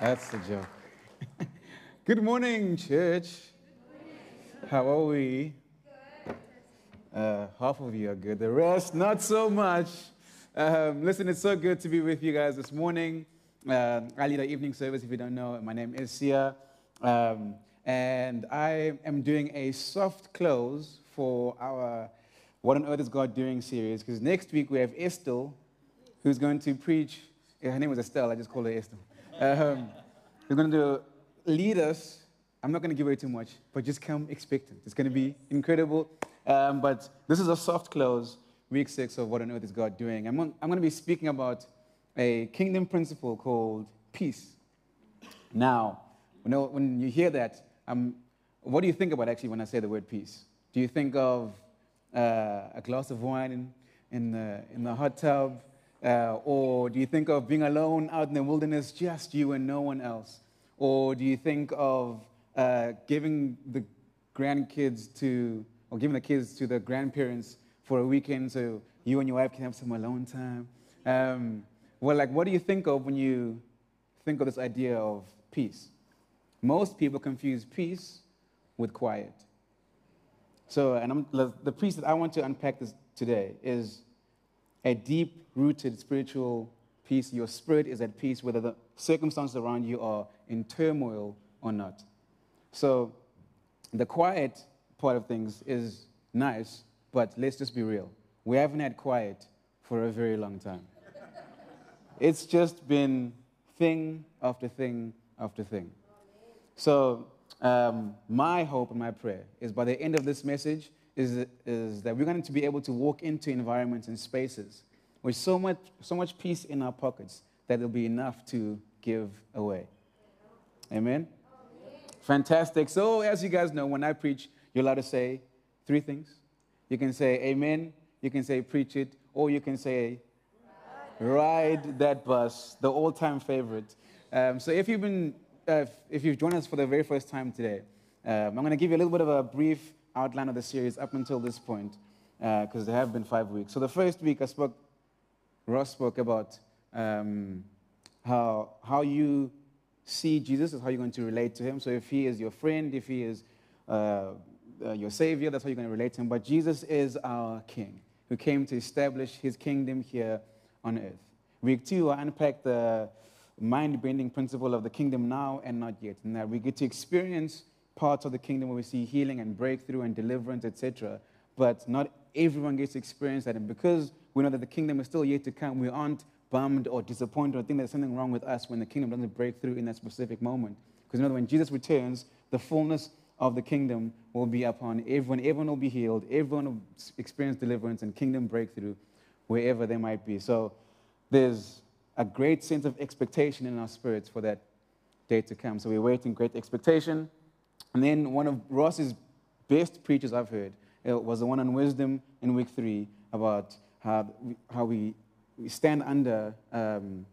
That's the joke. Good morning, church. How are we? Uh, half of you are good. The rest, not so much. Um, listen, it's so good to be with you guys this morning. Uh, I lead our evening service. If you don't know, my name is Sia. Um, and I am doing a soft close for our What on Earth is God Doing series. Because next week we have Estelle, who's going to preach. Her name was Estelle. I just call her Estelle. Um, who's going to lead us. I'm not going to give away too much, but just come expectant. It's going to be incredible. Um, but this is a soft close, week six of What on Earth is God Doing. I'm, I'm going to be speaking about a kingdom principle called peace. Now, when you hear that, um, what do you think about actually when I say the word peace? Do you think of uh, a glass of wine in, in, the, in the hot tub? Uh, or do you think of being alone out in the wilderness, just you and no one else? Or do you think of uh, giving the grandkids to, or giving the kids to the grandparents for a weekend so you and your wife can have some alone time? Um, well, like, what do you think of when you think of this idea of peace? Most people confuse peace with quiet. So, and I'm, the piece that I want to unpack this today is a deep rooted spiritual peace. Your spirit is at peace whether the circumstances around you are in turmoil or not. So, the quiet part of things is nice, but let's just be real. We haven't had quiet for a very long time. it's just been thing after thing after thing. So, um, my hope and my prayer is by the end of this message is, is that we're going to be able to walk into environments and spaces with so much, so much peace in our pockets that it'll be enough to give away. Amen? Fantastic. So, as you guys know, when I preach, you're allowed to say three things. You can say amen, you can say preach it, or you can say ride that bus, the all time favorite. Um, so, if you've been uh, if you've joined us for the very first time today, um, I'm going to give you a little bit of a brief outline of the series up until this point, because uh, there have been five weeks. So the first week, I spoke, Ross spoke about um, how, how you see Jesus is how you're going to relate to him. So if he is your friend, if he is uh, uh, your savior, that's how you're going to relate to him. But Jesus is our king who came to establish his kingdom here on earth. Week two, I unpacked the mind bending principle of the kingdom now and not yet. And that we get to experience parts of the kingdom where we see healing and breakthrough and deliverance, etc. But not everyone gets to experience that. And because we know that the kingdom is still yet to come, we aren't bummed or disappointed or think there's something wrong with us when the kingdom doesn't break through in that specific moment. Because know, when Jesus returns, the fullness of the kingdom will be upon everyone. Everyone will be healed. Everyone will experience deliverance and kingdom breakthrough wherever they might be. So there's a great sense of expectation in our spirits for that day to come. So we're waiting great expectation. And then one of Ross's best preachers I've heard was the one on wisdom in week three about how we, how we, we stand under um,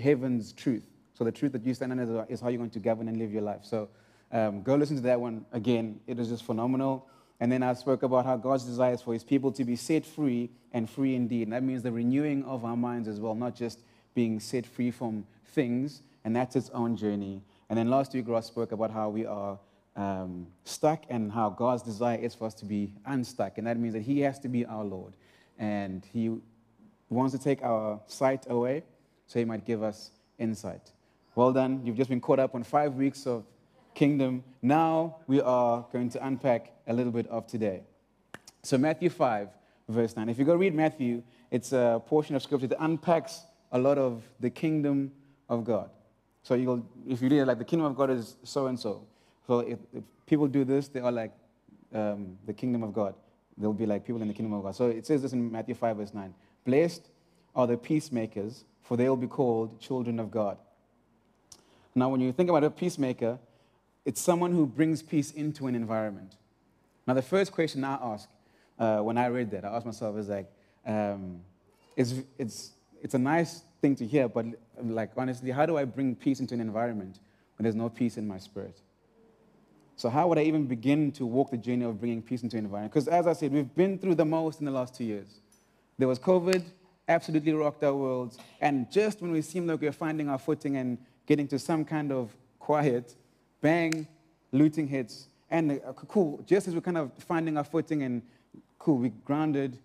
heaven's truth. So the truth that you stand under is how you're going to govern and live your life. So um, go listen to that one again. It is just phenomenal. And then I spoke about how God's desires for his people to be set free and free indeed. And that means the renewing of our minds as well, not just being set free from things, and that's its own journey. And then last week, Ross spoke about how we are um, stuck and how God's desire is for us to be unstuck. And that means that He has to be our Lord. And He wants to take our sight away so He might give us insight. Well done. You've just been caught up on five weeks of kingdom. Now we are going to unpack a little bit of today. So, Matthew 5, verse 9. If you go read Matthew, it's a portion of scripture that unpacks a lot of the kingdom of God. So you'll, if you read it, like the kingdom of God is so and so. So if, if people do this, they are like um, the kingdom of God. They'll be like people in the kingdom of God. So it says this in Matthew 5, verse 9. Blessed are the peacemakers, for they will be called children of God. Now, when you think about a peacemaker, it's someone who brings peace into an environment. Now, the first question I ask uh, when I read that, I ask myself is like, um, it's, it's it's a nice thing to hear, but like honestly, how do I bring peace into an environment when there's no peace in my spirit? So how would I even begin to walk the journey of bringing peace into an environment? Because as I said, we've been through the most in the last two years. There was COVID, absolutely rocked our worlds, and just when we seemed like we were finding our footing and getting to some kind of quiet, bang, looting hits. And uh, cool, just as we're kind of finding our footing and cool, we grounded,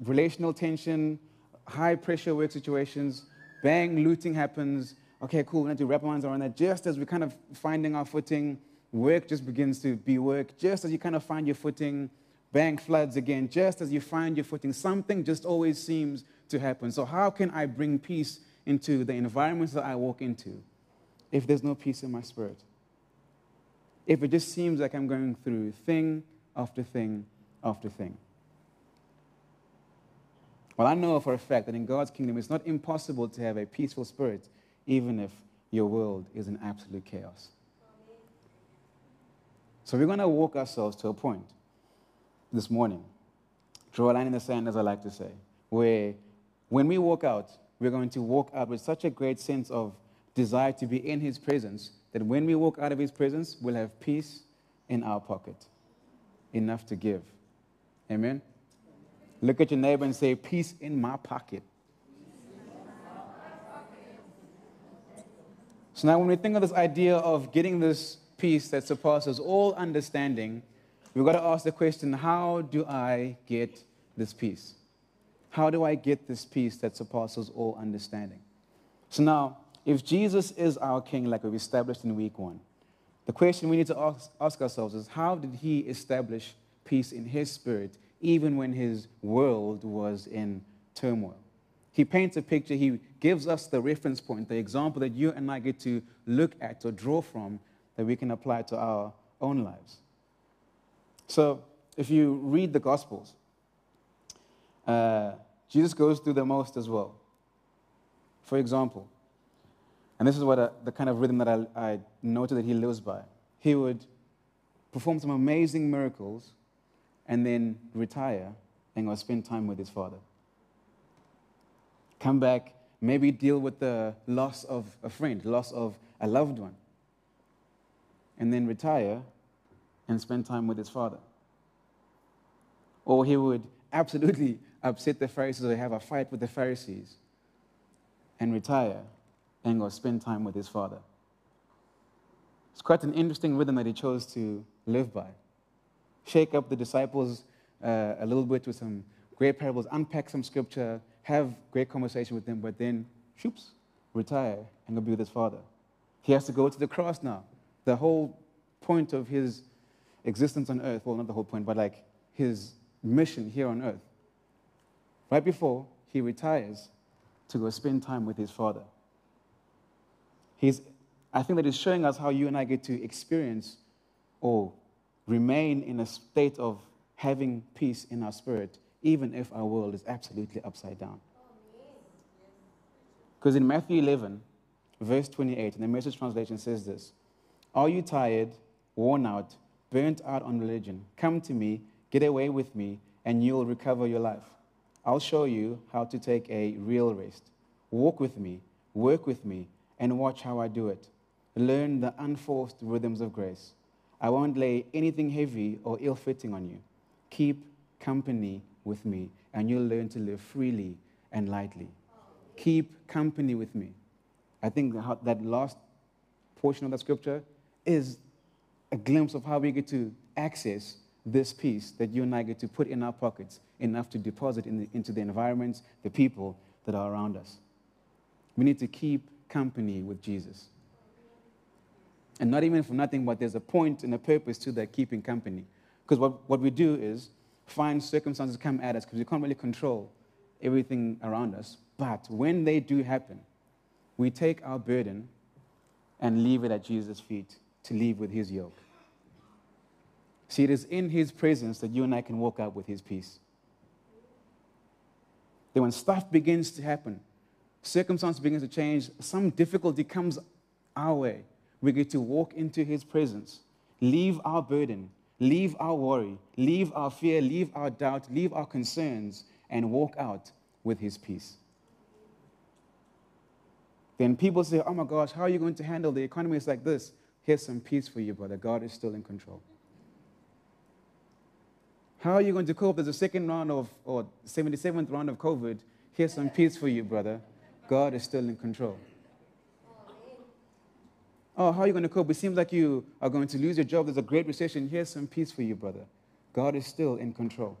relational tension, high pressure work situations, bang, looting happens. Okay, cool, we need to wrap our around that. Just as we're kind of finding our footing, work just begins to be work. Just as you kind of find your footing, bang, floods again. Just as you find your footing, something just always seems to happen. So, how can I bring peace into the environments that I walk into if there's no peace in my spirit? If it just seems like I'm going through thing after thing after thing. Well, I know for a fact that in God's kingdom, it's not impossible to have a peaceful spirit, even if your world is in absolute chaos. So we're going to walk ourselves to a point this morning, draw a line in the sand, as I like to say, where when we walk out, we're going to walk out with such a great sense of desire to be in His presence that when we walk out of His presence, we'll have peace in our pocket, enough to give. Amen? Look at your neighbor and say, Peace in my pocket. So now, when we think of this idea of getting this peace that surpasses all understanding, we've got to ask the question how do I get this peace? How do I get this peace that surpasses all understanding? So now, if Jesus is our king, like we've established in week one, the question we need to ask, ask ourselves is how did he establish peace in his spirit even when his world was in turmoil? He paints a picture, he gives us the reference point, the example that you and I get to look at or draw from that we can apply to our own lives. So, if you read the Gospels, uh, Jesus goes through the most as well. For example, and this is what I, the kind of rhythm that I, I noted that he lives by. He would perform some amazing miracles and then retire and go spend time with his father. Come back, maybe deal with the loss of a friend, loss of a loved one, and then retire and spend time with his father. Or he would absolutely upset the Pharisees or have a fight with the Pharisees and retire and go spend time with his father. It's quite an interesting rhythm that he chose to live by. Shake up the disciples uh, a little bit with some great parables, unpack some scripture, have great conversation with them, but then, shoops, retire and go be with his father. He has to go to the cross now. The whole point of his existence on earth, well, not the whole point, but like his mission here on earth, right before he retires to go spend time with his father. He's, I think that he's showing us how you and I get to experience or remain in a state of having peace in our spirit, even if our world is absolutely upside down. Oh, because in Matthew 11, verse 28, in the message translation says this Are you tired, worn out, burnt out on religion? Come to me, get away with me, and you'll recover your life. I'll show you how to take a real rest. Walk with me, work with me, and watch how I do it. Learn the unforced rhythms of grace. I won't lay anything heavy or ill fitting on you. Keep company with me, and you'll learn to live freely and lightly. Keep company with me. I think that last portion of the scripture is a glimpse of how we get to access this peace that you and I get to put in our pockets enough to deposit in the, into the environments, the people that are around us. We need to keep company with Jesus. And not even for nothing, but there's a point and a purpose to that keeping company. Because what, what we do is find circumstances come at us because we can't really control everything around us. But when they do happen, we take our burden and leave it at Jesus' feet to leave with his yoke. See, it is in his presence that you and I can walk out with his peace. Then when stuff begins to happen, circumstance begins to change, some difficulty comes our way, we get to walk into his presence, leave our burden, leave our worry, leave our fear, leave our doubt, leave our concerns, and walk out with his peace. Then people say, Oh my gosh, how are you going to handle the economy? It's like this. Here's some peace for you, brother. God is still in control. How are you going to cope? There's a second round of, or 77th round of COVID. Here's some peace for you, brother. God is still in control. Oh, how are you going to cope? It seems like you are going to lose your job. There's a great recession. Here's some peace for you, brother. God is still in control.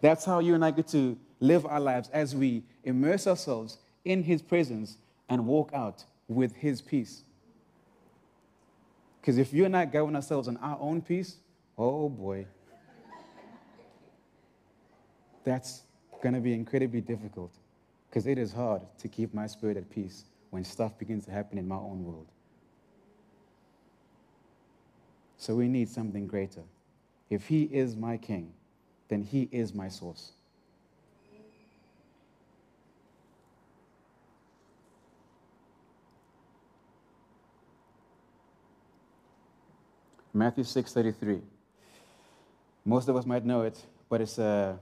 That's how you and I get to live our lives as we immerse ourselves in His presence and walk out with His peace. Because if you and I govern ourselves on our own peace, oh boy, that's going to be incredibly difficult because it is hard to keep my spirit at peace when stuff begins to happen in my own world. So we need something greater. If He is my King, then He is my source. Matthew 6:33. Most of us might know it, but it's uh,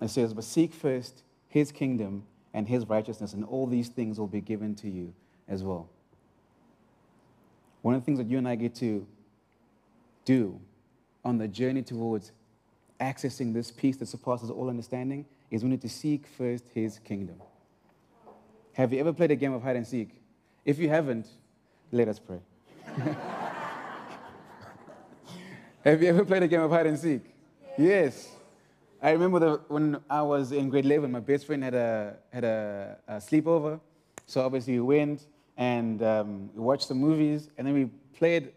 it says, "But seek first His kingdom and His righteousness, and all these things will be given to you as well." One of the things that you and I get to do on the journey towards accessing this peace that surpasses all understanding is we need to seek first His kingdom. Have you ever played a game of hide and seek? If you haven't, let us pray. Have you ever played a game of hide and seek? Yes. yes. I remember when I was in grade 11, my best friend had a, had a, a sleepover. So obviously we went and um, we watched some movies, and then we played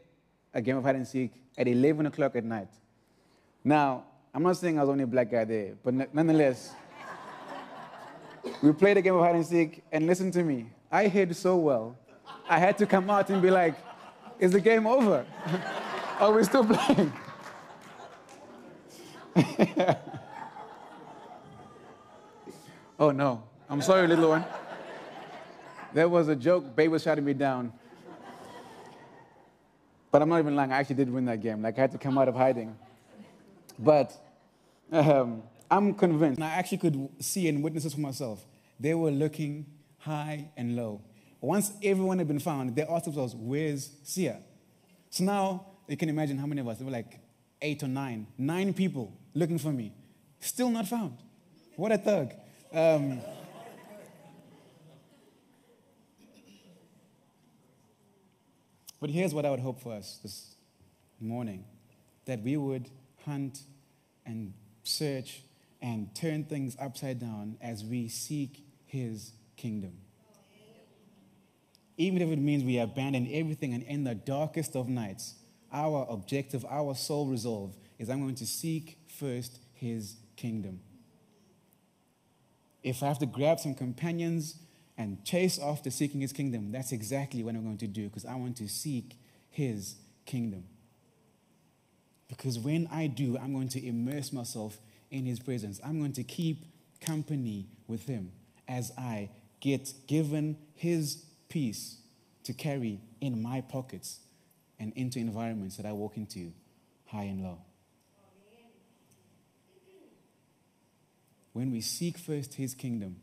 a game of hide and seek at 11 o'clock at night. Now, I'm not saying I was the only black guy there, but nonetheless, we played a game of hide and seek, and listen to me, I hid so well, I had to come out and be like, is the game over? Are we still playing? oh no. I'm sorry, little one. There was a joke. Babe was shouting me down. But I'm not even lying. I actually did win that game. Like, I had to come out of hiding. But um, I'm convinced. I actually could see and witness this for myself. They were looking high and low. Once everyone had been found, they asked themselves, Where's Sia? So now you can imagine how many of us, there were like eight or nine, nine people looking for me, still not found. What a thug. Um, but here's what I would hope for us this morning that we would hunt and search and turn things upside down as we seek his kingdom. Even if it means we abandon everything and in the darkest of nights, our objective, our sole resolve is I'm going to seek first his kingdom. If I have to grab some companions and chase after seeking his kingdom, that's exactly what I'm going to do because I want to seek his kingdom. Because when I do, I'm going to immerse myself in his presence. I'm going to keep company with him as I get given his peace to carry in my pockets and into environments that I walk into high and low. When we seek first His kingdom,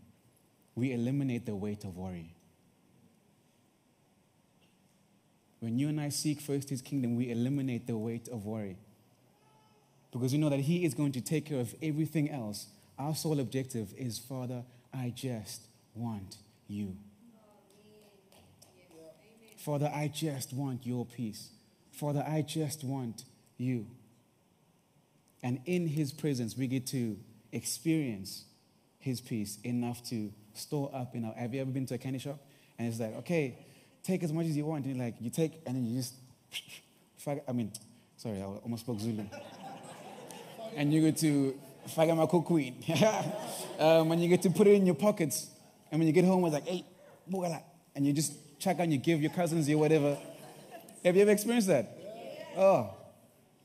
we eliminate the weight of worry. When you and I seek first His kingdom, we eliminate the weight of worry. Because we know that He is going to take care of everything else. Our sole objective is, Father, I just want you. Father, I just want your peace. Father, I just want you. And in his presence, we get to experience his peace enough to store up in our. Have you ever been to a candy shop? And it's like, okay, take as much as you want. And like, you take, and then you just, I mean, sorry, I almost spoke Zulu. and you get to Fagamako Queen. um, you get to put it in your pockets. And when you get home, it's like, hey, and you just check and you give your cousins your whatever. Have you ever experienced that? Oh,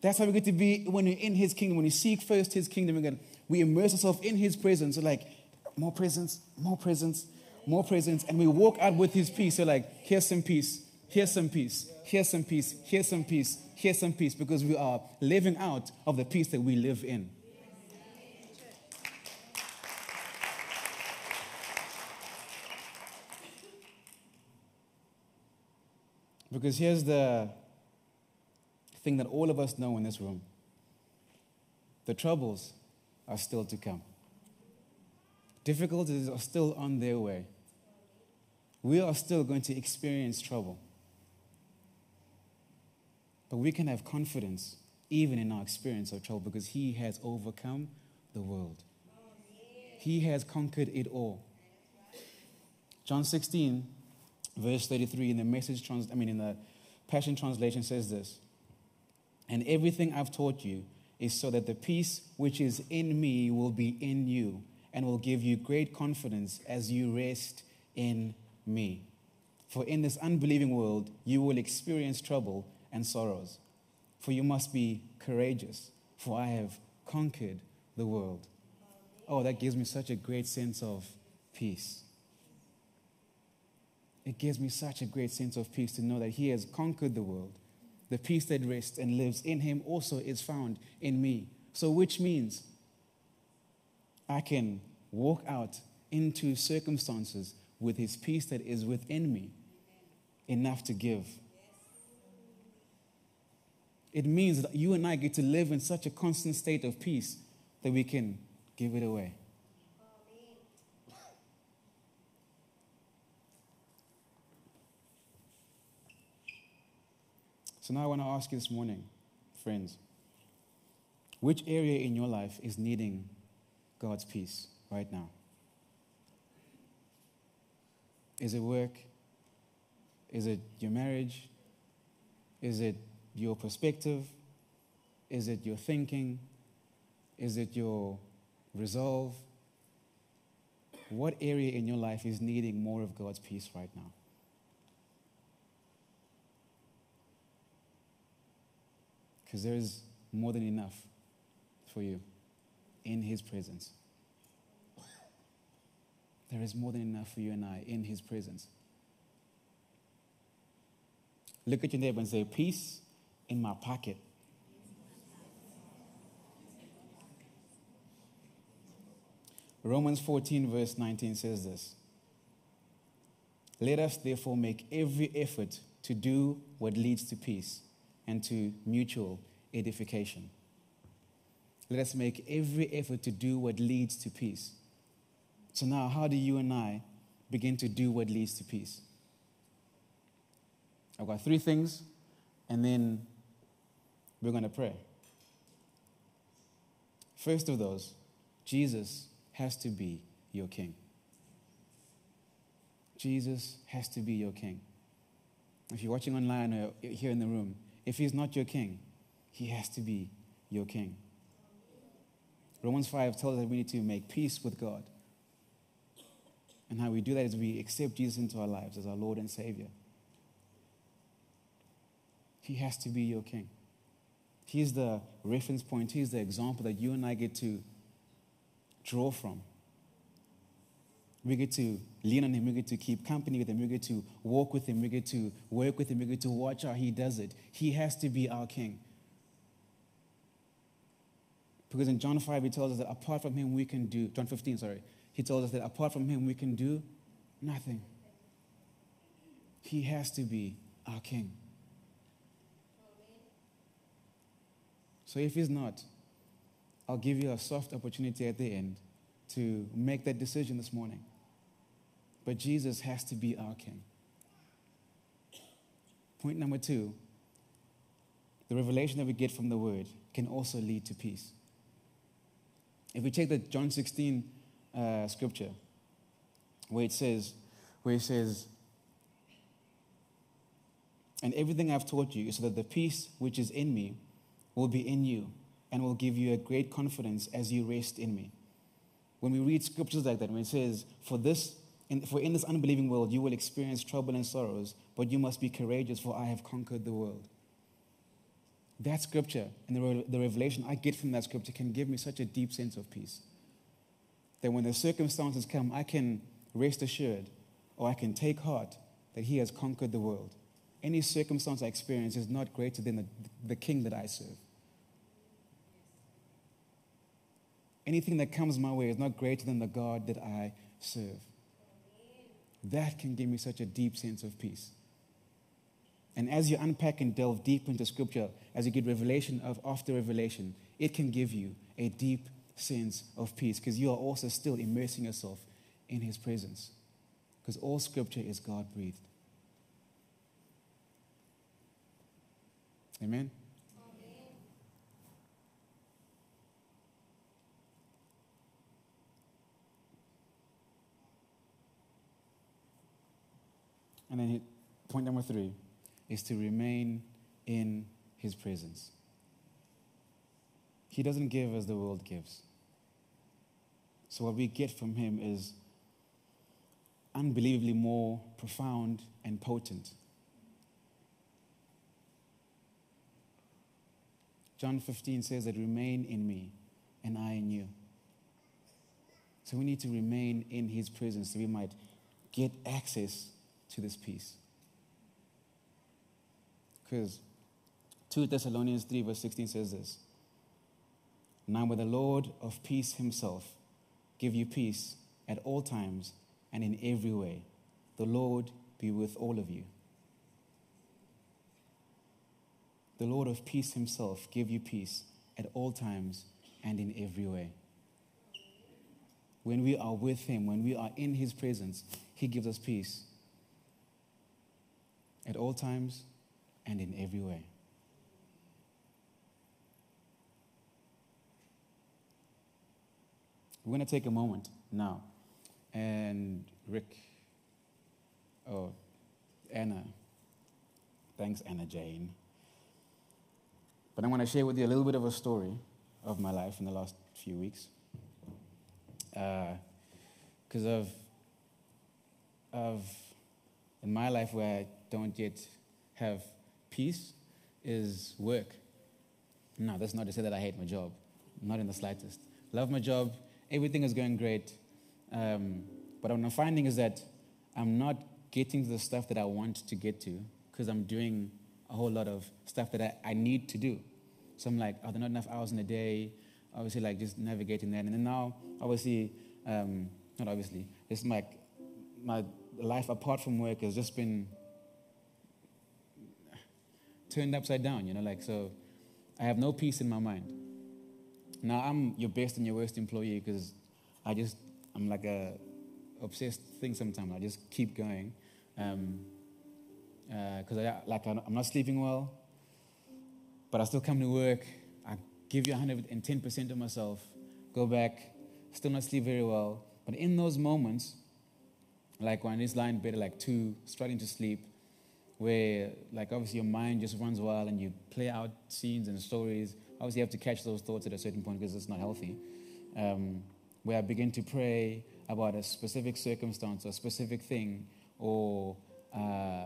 that's how we get to be when we're in His kingdom. When we seek first His kingdom again, we immerse ourselves in His presence. So, like, more presence, more presence, more presence, and we walk out with His peace. So, like, here's some peace, here's some peace, here's some peace, here's some peace, here's some peace, because we are living out of the peace that we live in. Because here's the thing that all of us know in this room the troubles are still to come, difficulties are still on their way. we are still going to experience trouble. But we can have confidence even in our experience of trouble because He has overcome the world. He has conquered it all. John 16, verse 33 in the message trans I mean in the Passion Translation says this. And everything I've taught you is so that the peace which is in me will be in you and will give you great confidence as you rest in me. For in this unbelieving world, you will experience trouble and sorrows. For you must be courageous, for I have conquered the world. Oh, that gives me such a great sense of peace. It gives me such a great sense of peace to know that He has conquered the world. The peace that rests and lives in Him also is found in me. So, which means I can walk out into circumstances with His peace that is within me, enough to give. It means that you and I get to live in such a constant state of peace that we can give it away. So now I want to ask you this morning, friends, which area in your life is needing God's peace right now? Is it work? Is it your marriage? Is it your perspective? Is it your thinking? Is it your resolve? What area in your life is needing more of God's peace right now? Because there is more than enough for you in His presence. There is more than enough for you and I in His presence. Look at your neighbor and say, Peace in my pocket. Romans 14, verse 19 says this Let us therefore make every effort to do what leads to peace and to mutual edification. Let us make every effort to do what leads to peace. So, now, how do you and I begin to do what leads to peace? I've got three things, and then we're going to pray. First of those, Jesus has to be your king. Jesus has to be your king. If you're watching online or here in the room, if he's not your king, he has to be your king. Romans 5 tells us that we need to make peace with God. And how we do that is we accept Jesus into our lives as our Lord and Savior. He has to be your king. He's the reference point, He's the example that you and I get to draw from. We get to lean on him. We get to keep company with him. We get to walk with him. We get to work with him. We get to watch how he does it. He has to be our king. Because in John 5, he tells us that apart from him, we can do, John 15, sorry, he tells us that apart from him, we can do nothing. He has to be our king. So if he's not, I'll give you a soft opportunity at the end to make that decision this morning. But Jesus has to be our King. Point number two the revelation that we get from the Word can also lead to peace. If we take the John 16 uh, scripture, where it says, where it says, and everything I've taught you is so that the peace which is in me will be in you and will give you a great confidence as you rest in me. When we read scriptures like that, when it says, For this in, for in this unbelieving world you will experience trouble and sorrows, but you must be courageous, for I have conquered the world. That scripture and the, the revelation I get from that scripture can give me such a deep sense of peace. That when the circumstances come, I can rest assured or I can take heart that He has conquered the world. Any circumstance I experience is not greater than the, the King that I serve. Anything that comes my way is not greater than the God that I serve. That can give me such a deep sense of peace. And as you unpack and delve deep into scripture, as you get revelation of after revelation, it can give you a deep sense of peace because you are also still immersing yourself in his presence. Because all scripture is God breathed. Amen? And then point number three is to remain in his presence. He doesn't give as the world gives. So, what we get from him is unbelievably more profound and potent. John 15 says that remain in me and I in you. So we need to remain in his presence so we might get access to this peace. Because 2 Thessalonians 3, verse 16 says this Now may the Lord of peace himself give you peace at all times and in every way. The Lord be with all of you. The Lord of peace himself give you peace at all times and in every way. When we are with him, when we are in his presence, he gives us peace at all times and in every way. We're going to take a moment now. And Rick, oh, Anna, thanks, Anna Jane. But I want to share with you a little bit of a story of my life in the last few weeks. Because uh, of, of, in my life where I don't yet have peace, is work. No, that's not to say that I hate my job. Not in the slightest. Love my job. Everything is going great. Um, but what I'm finding is that I'm not getting to the stuff that I want to get to because I'm doing a whole lot of stuff that I, I need to do. So I'm like, are there not enough hours in a day? Obviously, like just navigating that. And then now, obviously, um, not obviously, it's like my life apart from work has just been turned upside down, you know, like, so I have no peace in my mind. Now, I'm your best and your worst employee because I just, I'm like a obsessed thing sometimes. I just keep going. Um, because uh, I like I'm not sleeping well, but I still come to work. I give you 110% of myself. Go back, still not sleep very well. But in those moments, like when it's lying in bed like two, struggling to sleep, where like obviously your mind just runs wild and you play out scenes and stories. Obviously, you have to catch those thoughts at a certain point because it's not healthy. Um, where I begin to pray about a specific circumstance or a specific thing, or uh,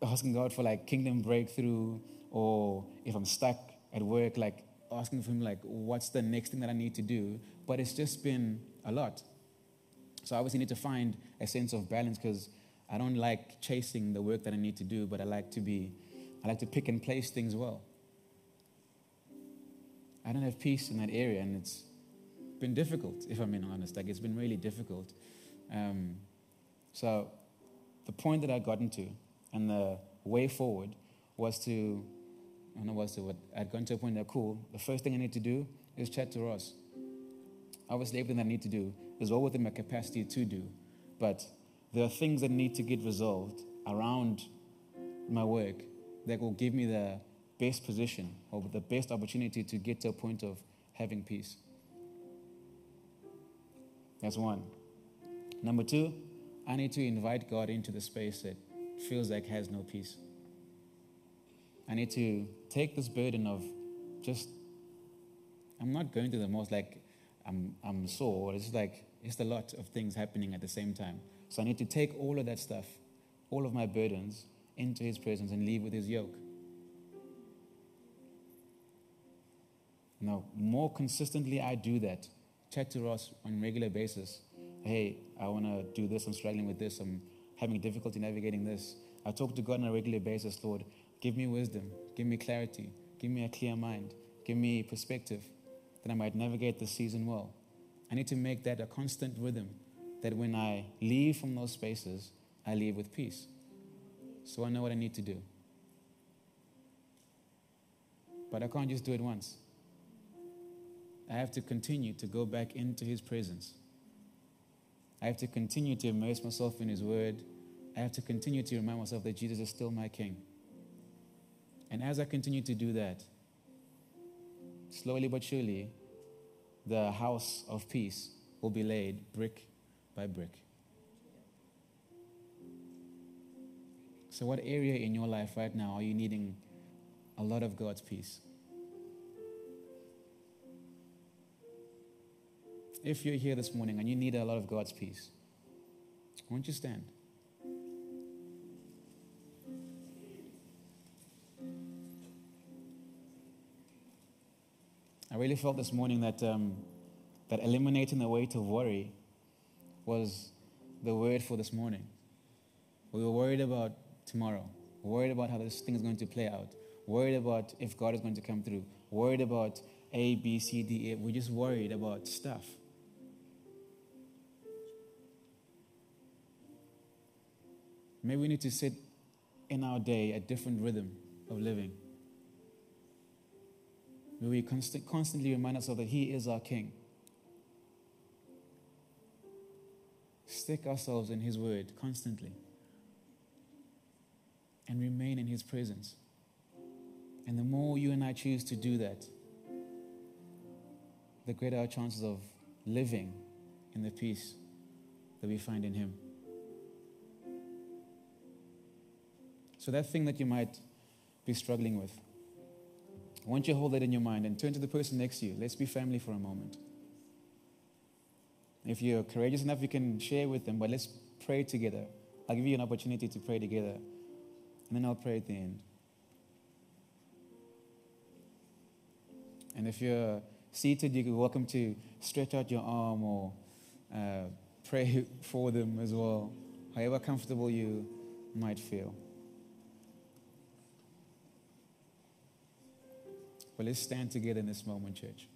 asking God for like kingdom breakthrough, or if I'm stuck at work, like asking for Him, like, what's the next thing that I need to do? But it's just been a lot. So I obviously need to find a sense of balance because I don't like chasing the work that I need to do, but I like to be, I like to pick and place things well. I don't have peace in that area, and it's been difficult, if I'm being honest. Like, it's been really difficult. Um, so, the point that I got into and the way forward was to, I don't know was to, what I'd gotten to a point that, cool, the first thing I need to do is chat to Ross. Obviously, everything that I need to do is all within my capacity to do. But there are things that need to get resolved around my work that will give me the best position or the best opportunity to get to a point of having peace. That's one. Number two, I need to invite God into the space that feels like has no peace. I need to take this burden of just, I'm not going through the most like I'm, I'm sore. It's like, it's a lot of things happening at the same time. So I need to take all of that stuff, all of my burdens, into His presence and leave with His yoke. Now, more consistently I do that. Chat to Ross on a regular basis. Hey, I want to do this. I'm struggling with this. I'm having difficulty navigating this. I talk to God on a regular basis. Lord, give me wisdom. Give me clarity. Give me a clear mind. Give me perspective that I might navigate this season well. I need to make that a constant rhythm that when I leave from those spaces, I leave with peace. So I know what I need to do. But I can't just do it once. I have to continue to go back into His presence. I have to continue to immerse myself in His Word. I have to continue to remind myself that Jesus is still my King. And as I continue to do that, slowly but surely, the house of peace will be laid brick by brick. So, what area in your life right now are you needing a lot of God's peace? If you're here this morning and you need a lot of God's peace, won't you stand? I really felt this morning that, um, that eliminating the weight of worry was the word for this morning. We were worried about tomorrow, worried about how this thing is going to play out, worried about if God is going to come through, worried about A, B, C, D, E. We're just worried about stuff. Maybe we need to sit in our day a different rhythm of living. May we const- constantly remind ourselves that He is our King. Stick ourselves in His Word constantly and remain in His presence. And the more you and I choose to do that, the greater our chances of living in the peace that we find in Him. So, that thing that you might be struggling with, I want you to hold that in your mind and turn to the person next to you. Let's be family for a moment. If you're courageous enough, you can share with them, but let's pray together. I'll give you an opportunity to pray together, and then I'll pray at the end. And if you're seated, you're welcome to stretch out your arm or uh, pray for them as well, however comfortable you might feel. But let's stand together in this moment, church.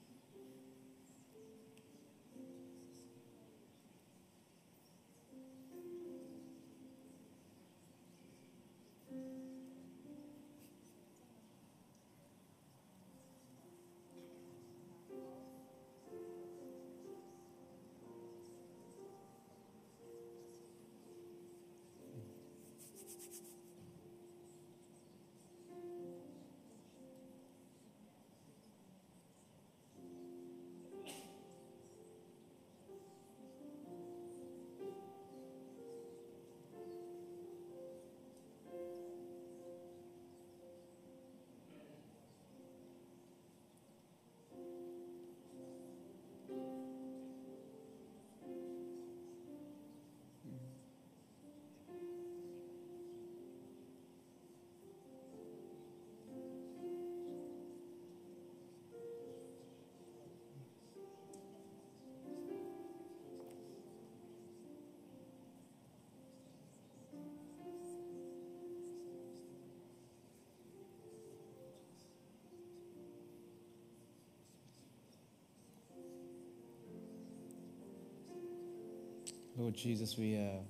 Lord Jesus, we uh,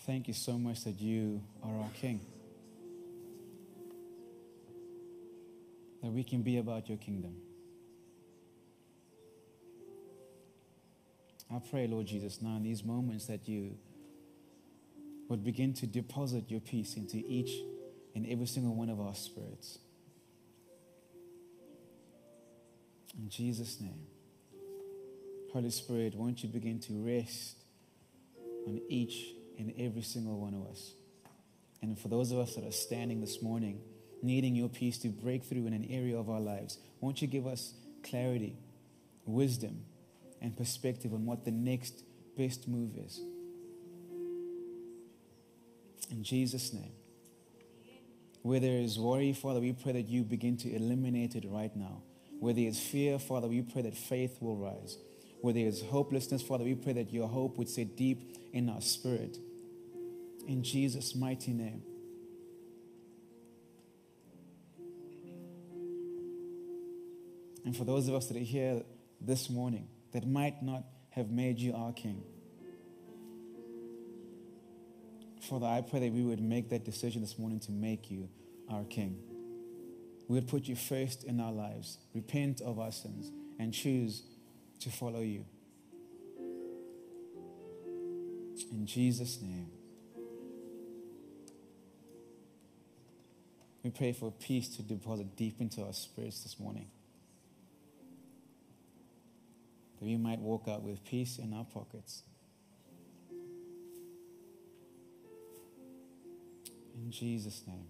thank you so much that you are our King. That we can be about your kingdom. I pray, Lord Jesus, now in these moments that you would begin to deposit your peace into each and every single one of our spirits. In Jesus' name. Holy Spirit, won't you begin to rest on each and every single one of us? And for those of us that are standing this morning, needing your peace to break through in an area of our lives, won't you give us clarity, wisdom, and perspective on what the next best move is? In Jesus' name. Where there is worry, Father, we pray that you begin to eliminate it right now. Where there is fear, Father, we pray that faith will rise where there is hopelessness, Father, we pray that your hope would sit deep in our spirit. In Jesus' mighty name. And for those of us that are here this morning that might not have made you our King, Father, I pray that we would make that decision this morning to make you our King. We would put you first in our lives, repent of our sins, and choose to follow you. In Jesus' name. We pray for peace to deposit deep into our spirits this morning. That we might walk out with peace in our pockets. In Jesus' name.